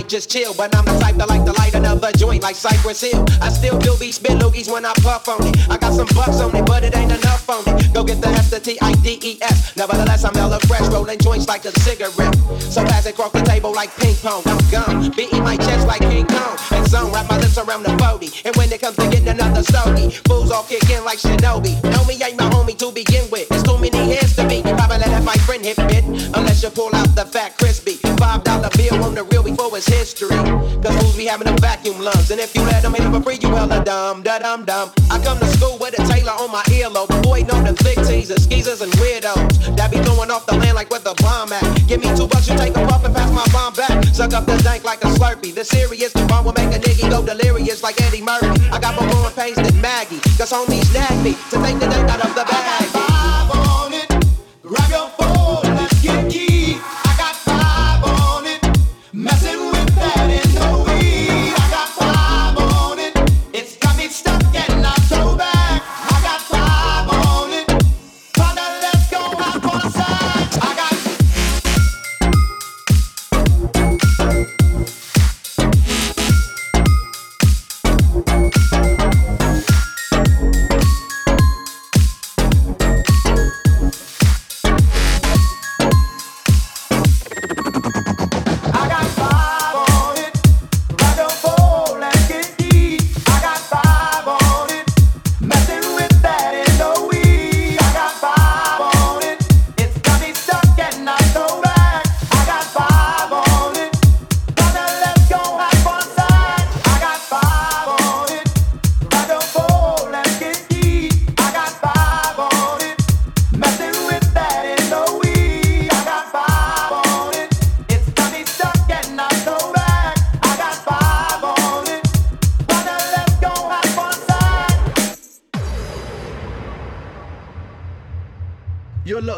just chill. But I'm the type to like to light another joint like Cypress Hill. I still do these spit loogies when I puff on it. I got some bucks on it, but it ain't enough on it. Go get the S, the T, I, D, E, S. Nevertheless, I'm hella fresh, rolling joints like a cigarette. So pass it the table like ping pong. I'm gone, beating my chest like King Kong. And zone, wrap my lips around the 40. And when it comes to getting another stogie, fools all kick in like Shinobi. Know me ain't my homie to begin with. It's too many hands to beat. Probably let my friend hit bit. Unless you pull out the fat crispy. Five dollar bill on the real before it's history. Cause fools be having them vacuum lungs. And if you let them hit for free, you hella dumb, da dum dum. I come to school with a Taylor on my earlobe. Boy, know the thick teasers, skeezers, and weirdos. That be throwing off the land like where the bomb at. Give me two bucks, you take a puff and pass my bomb back. Suck up the dank like a slurpee. The serious the bomb will make a nigga go delirious like Eddie Murphy. I got more growing pains than Maggie. Cause homies nag me to take the dank out of the bag.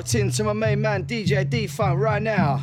Locked into my main man, DJ D Funk, right. Now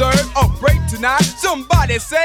a break tonight, somebody say,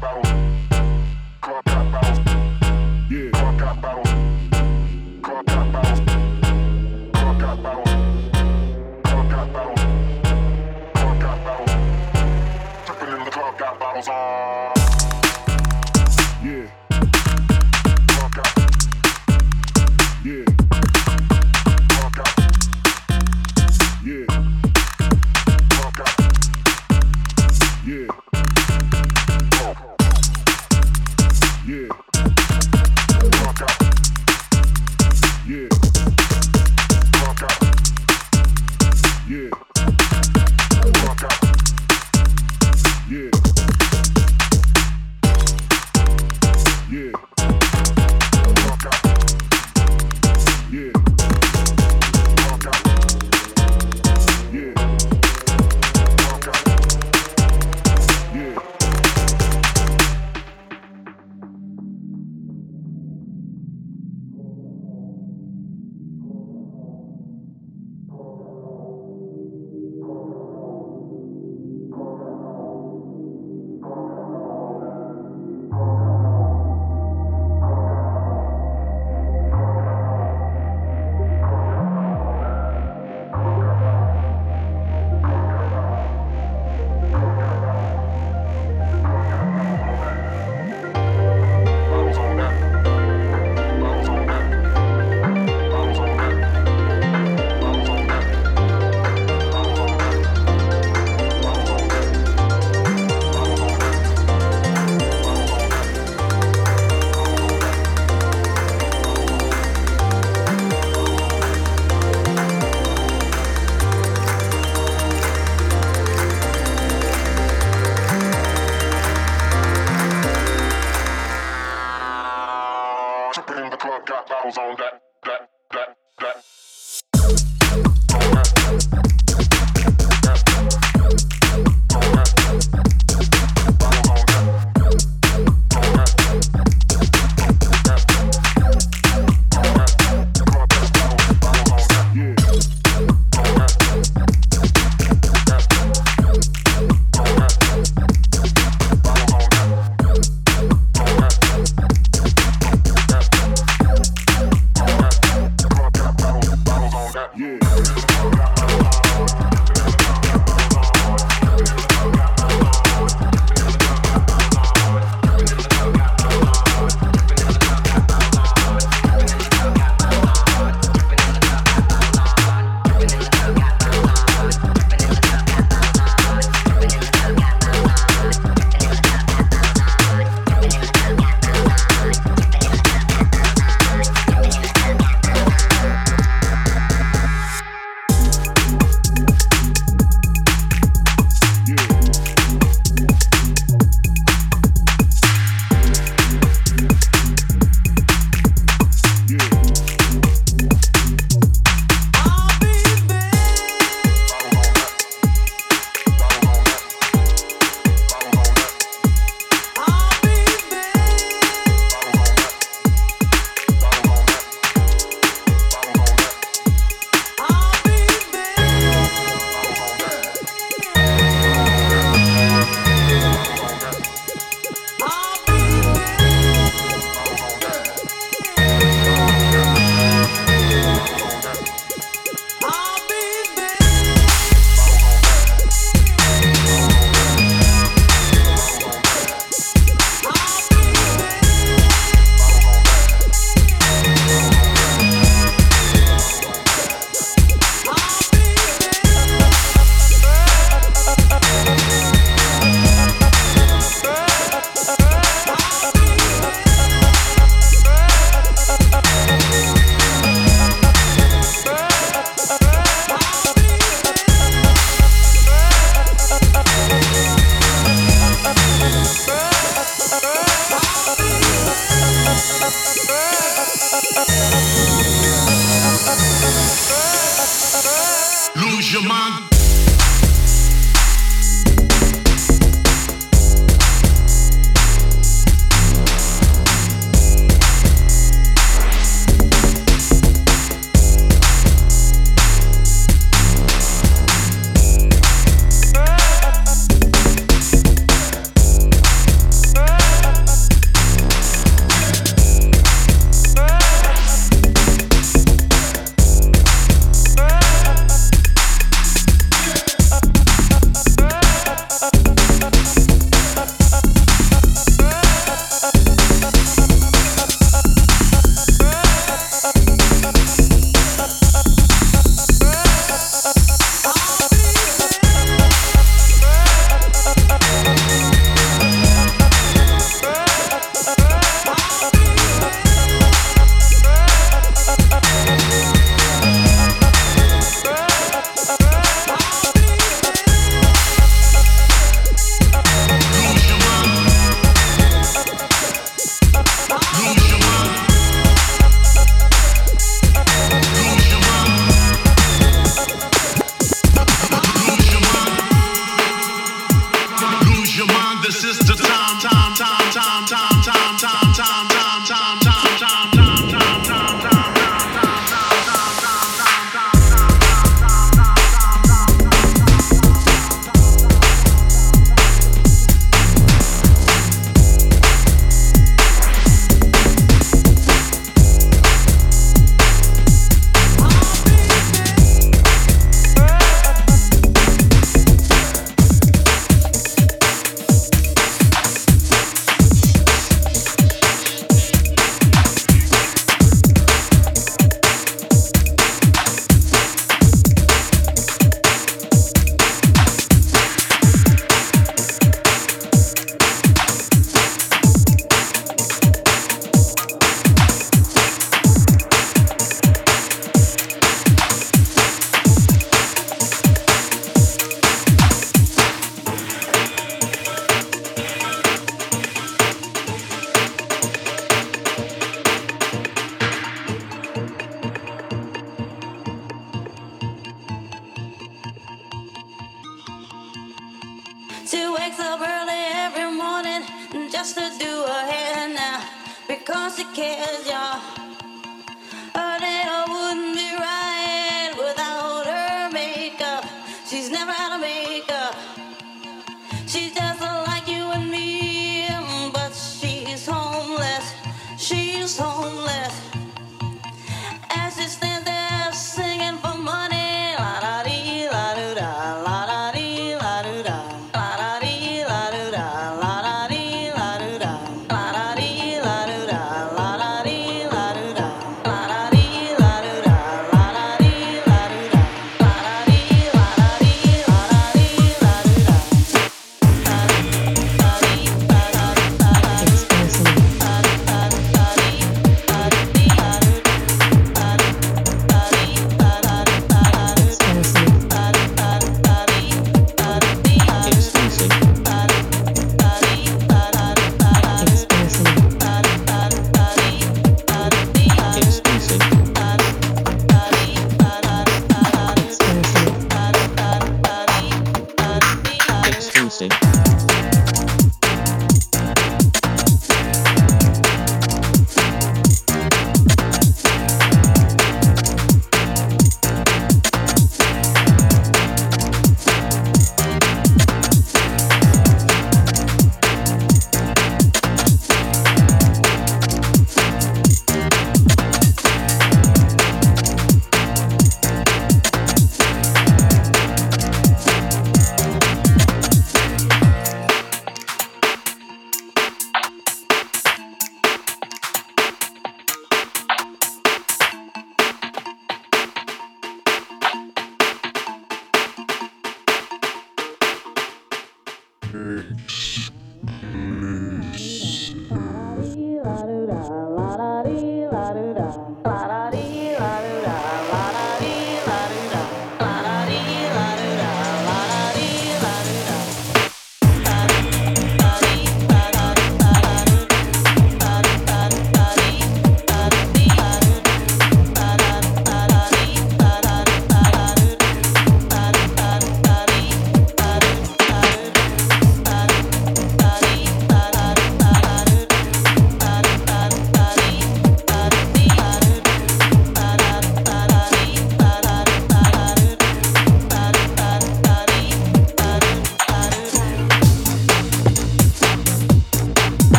Natal. Tripping in the club, got bottles on that, that, that, that.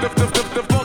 the, the, the, the